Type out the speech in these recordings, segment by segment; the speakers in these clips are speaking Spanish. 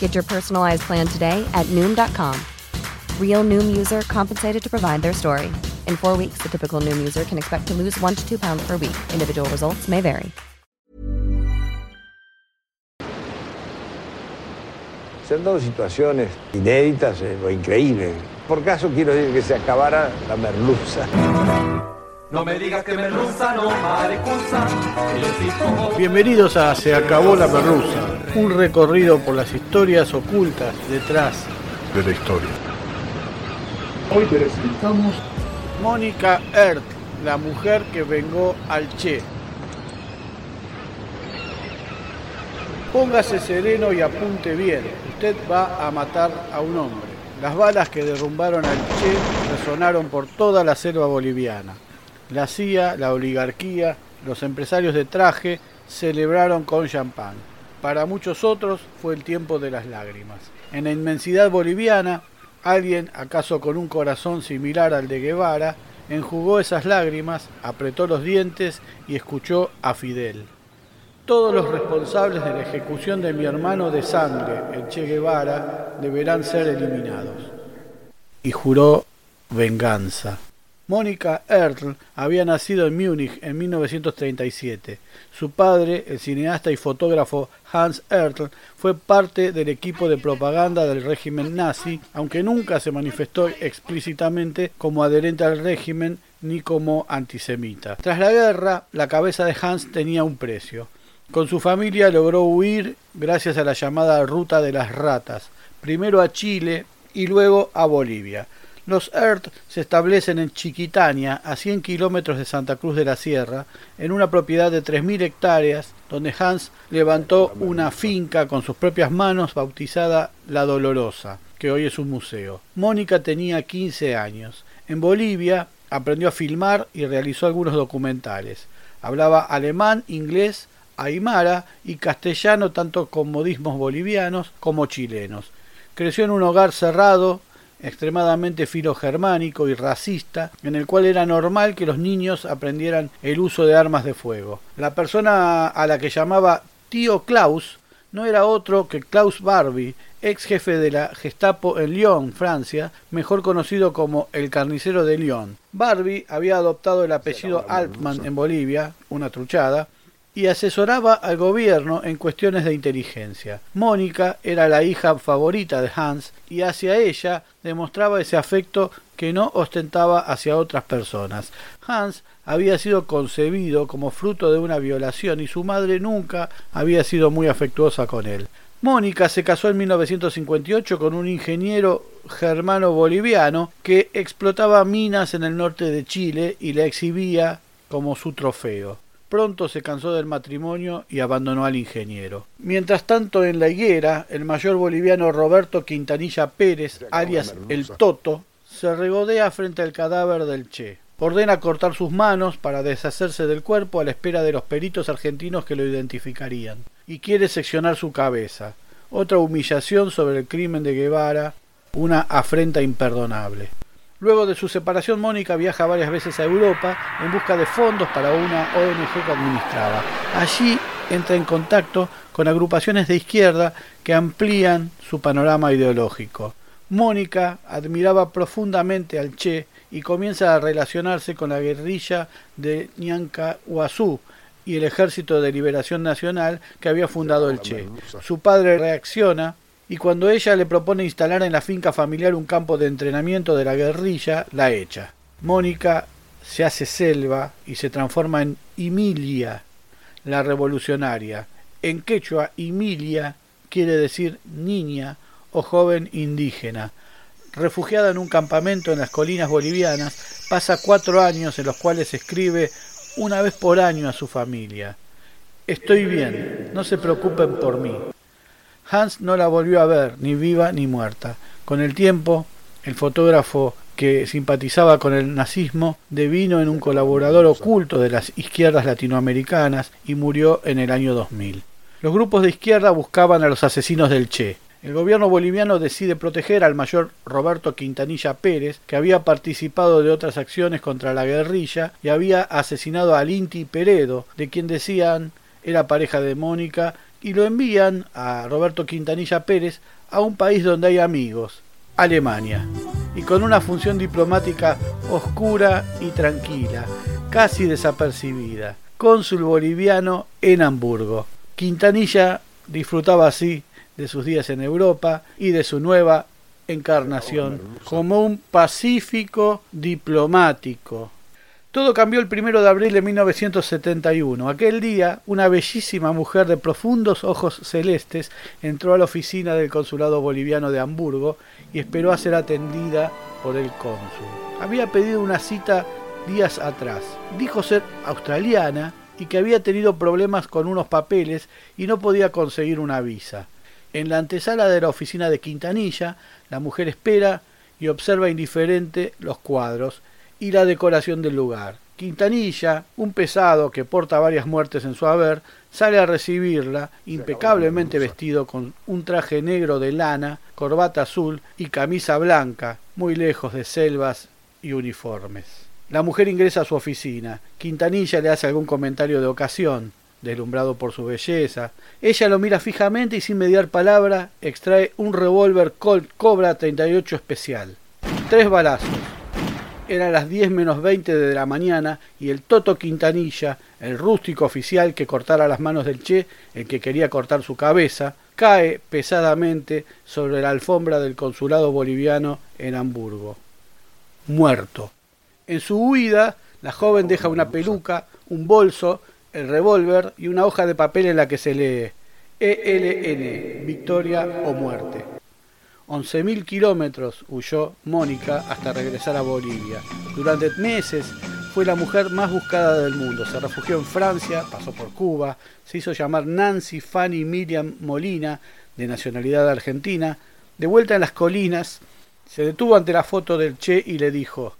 Get your personalized plan today at Noom.com. Real Noom user compensated to provide their story. In four weeks, the typical Noom user can expect to lose one to two pounds per week. Individual results may vary. Se han dado situaciones inéditas eh, o increíbles. Por caso quiero decir que se acabara la merluza. No me digas que merluza, no maricuza. que yo sí como- Bienvenidos a Se acabó la merluza, un recorrido por las historias ocultas detrás de la historia. Hoy presentamos Mónica Ert, la mujer que vengó al Che. Póngase sereno y apunte bien. Usted va a matar a un hombre. Las balas que derrumbaron al Che resonaron por toda la selva boliviana. La CIA, la oligarquía, los empresarios de traje celebraron con champán. Para muchos otros fue el tiempo de las lágrimas. En la inmensidad boliviana, alguien, acaso con un corazón similar al de Guevara, enjugó esas lágrimas, apretó los dientes y escuchó a Fidel. Todos los responsables de la ejecución de mi hermano de sangre, el Che Guevara, deberán ser eliminados. Y juró venganza. Mónica Ertl había nacido en Múnich en 1937. Su padre, el cineasta y fotógrafo Hans Ertl, fue parte del equipo de propaganda del régimen nazi, aunque nunca se manifestó explícitamente como adherente al régimen ni como antisemita. Tras la guerra, la cabeza de Hans tenía un precio. Con su familia logró huir gracias a la llamada Ruta de las Ratas, primero a Chile y luego a Bolivia. Los ERT se establecen en Chiquitania, a 100 kilómetros de Santa Cruz de la Sierra, en una propiedad de 3.000 hectáreas, donde Hans levantó una finca con sus propias manos bautizada La Dolorosa, que hoy es un museo. Mónica tenía 15 años. En Bolivia aprendió a filmar y realizó algunos documentales. Hablaba alemán, inglés, aymara y castellano tanto con modismos bolivianos como chilenos. Creció en un hogar cerrado, extremadamente filogermánico y racista, en el cual era normal que los niños aprendieran el uso de armas de fuego. La persona a la que llamaba tío Klaus no era otro que Klaus Barbie, ex jefe de la Gestapo en Lyon, Francia, mejor conocido como el carnicero de Lyon. Barbie había adoptado el apellido Altman en Bolivia, una truchada, y asesoraba al gobierno en cuestiones de inteligencia. Mónica era la hija favorita de Hans y hacia ella demostraba ese afecto que no ostentaba hacia otras personas. Hans había sido concebido como fruto de una violación y su madre nunca había sido muy afectuosa con él. Mónica se casó en 1958 con un ingeniero germano boliviano que explotaba minas en el norte de Chile y la exhibía como su trofeo. Pronto se cansó del matrimonio y abandonó al ingeniero. Mientras tanto, en la higuera, el mayor boliviano Roberto Quintanilla Pérez, alias el Toto, se regodea frente al cadáver del Che. Ordena cortar sus manos para deshacerse del cuerpo a la espera de los peritos argentinos que lo identificarían. Y quiere seccionar su cabeza. Otra humillación sobre el crimen de Guevara, una afrenta imperdonable. Luego de su separación, Mónica viaja varias veces a Europa en busca de fondos para una ONG que administraba. Allí entra en contacto con agrupaciones de izquierda que amplían su panorama ideológico. Mónica admiraba profundamente al Che y comienza a relacionarse con la guerrilla de Huazú y el Ejército de Liberación Nacional que había fundado el Che. Su padre reacciona y cuando ella le propone instalar en la finca familiar un campo de entrenamiento de la guerrilla, la echa. Mónica se hace selva y se transforma en Emilia, la revolucionaria. En quechua, Emilia quiere decir niña o joven indígena. Refugiada en un campamento en las colinas bolivianas, pasa cuatro años en los cuales escribe una vez por año a su familia. Estoy bien, no se preocupen por mí. Hans no la volvió a ver, ni viva ni muerta. Con el tiempo, el fotógrafo que simpatizaba con el nazismo devino en un colaborador oculto de las izquierdas latinoamericanas y murió en el año 2000. Los grupos de izquierda buscaban a los asesinos del Che. El gobierno boliviano decide proteger al mayor Roberto Quintanilla Pérez, que había participado de otras acciones contra la guerrilla y había asesinado al Inti Peredo, de quien decían era pareja de Mónica y lo envían a Roberto Quintanilla Pérez a un país donde hay amigos, Alemania, y con una función diplomática oscura y tranquila, casi desapercibida, cónsul boliviano en Hamburgo. Quintanilla disfrutaba así de sus días en Europa y de su nueva encarnación como un pacífico diplomático todo cambió el primero de abril de 1971. Aquel día, una bellísima mujer de profundos ojos celestes entró a la oficina del consulado boliviano de Hamburgo y esperó a ser atendida por el cónsul. Había pedido una cita días atrás. Dijo ser australiana y que había tenido problemas con unos papeles y no podía conseguir una visa. En la antesala de la oficina de Quintanilla, la mujer espera y observa indiferente los cuadros y la decoración del lugar. Quintanilla, un pesado que porta varias muertes en su haber, sale a recibirla, impecablemente vestido con un traje negro de lana, corbata azul y camisa blanca, muy lejos de selvas y uniformes. La mujer ingresa a su oficina. Quintanilla le hace algún comentario de ocasión, deslumbrado por su belleza. Ella lo mira fijamente y sin mediar palabra extrae un revólver Colt Cobra 38 especial. Tres balazos eran las 10 menos 20 de la mañana y el Toto Quintanilla, el rústico oficial que cortara las manos del Che, el que quería cortar su cabeza, cae pesadamente sobre la alfombra del consulado boliviano en Hamburgo. Muerto. En su huida, la joven deja una peluca, un bolso, el revólver y una hoja de papel en la que se lee ELN, victoria o muerte. 11.000 kilómetros huyó Mónica hasta regresar a Bolivia. Durante meses fue la mujer más buscada del mundo. Se refugió en Francia, pasó por Cuba, se hizo llamar Nancy Fanny Miriam Molina, de nacionalidad argentina. De vuelta en las colinas, se detuvo ante la foto del Che y le dijo,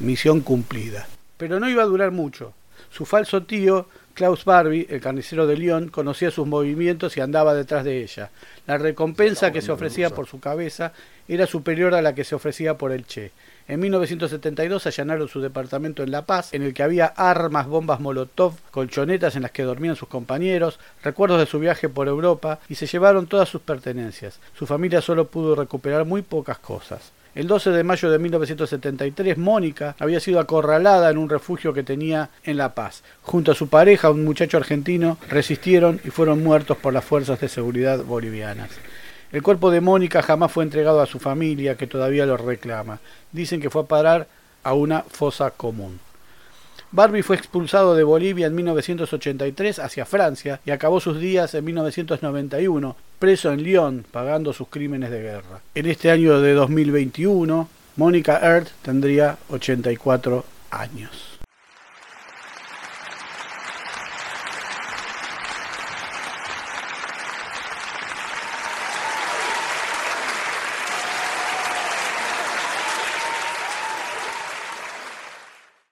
misión cumplida. Pero no iba a durar mucho. Su falso tío Klaus Barbie, el carnicero de Lyon, conocía sus movimientos y andaba detrás de ella. La recompensa que se ofrecía por su cabeza era superior a la que se ofrecía por el Che. En 1972 allanaron su departamento en La Paz, en el que había armas, bombas Molotov, colchonetas en las que dormían sus compañeros, recuerdos de su viaje por Europa, y se llevaron todas sus pertenencias. Su familia solo pudo recuperar muy pocas cosas. El 12 de mayo de 1973, Mónica había sido acorralada en un refugio que tenía en La Paz. Junto a su pareja, un muchacho argentino, resistieron y fueron muertos por las fuerzas de seguridad bolivianas. El cuerpo de Mónica jamás fue entregado a su familia, que todavía lo reclama. Dicen que fue a parar a una fosa común. Barbie fue expulsado de Bolivia en 1983 hacia Francia y acabó sus días en 1991 preso en Lyon pagando sus crímenes de guerra. En este año de 2021, Mónica Earth tendría 84 años.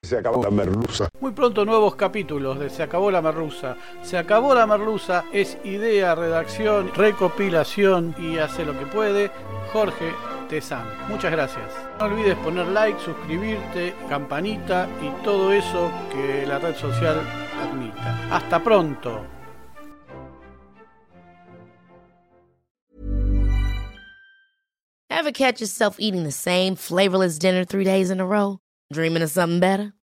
Se acabó la merluza. Muy pronto nuevos capítulos de Se acabó la merluza. Se acabó la merluza es idea, redacción, recopilación y hace lo que puede Jorge Tesan. Muchas gracias. No olvides poner like, suscribirte, campanita y todo eso que la red social admita. Hasta pronto. Ever catch yourself eating the same flavorless dinner three days in a row? Dreaming of something better?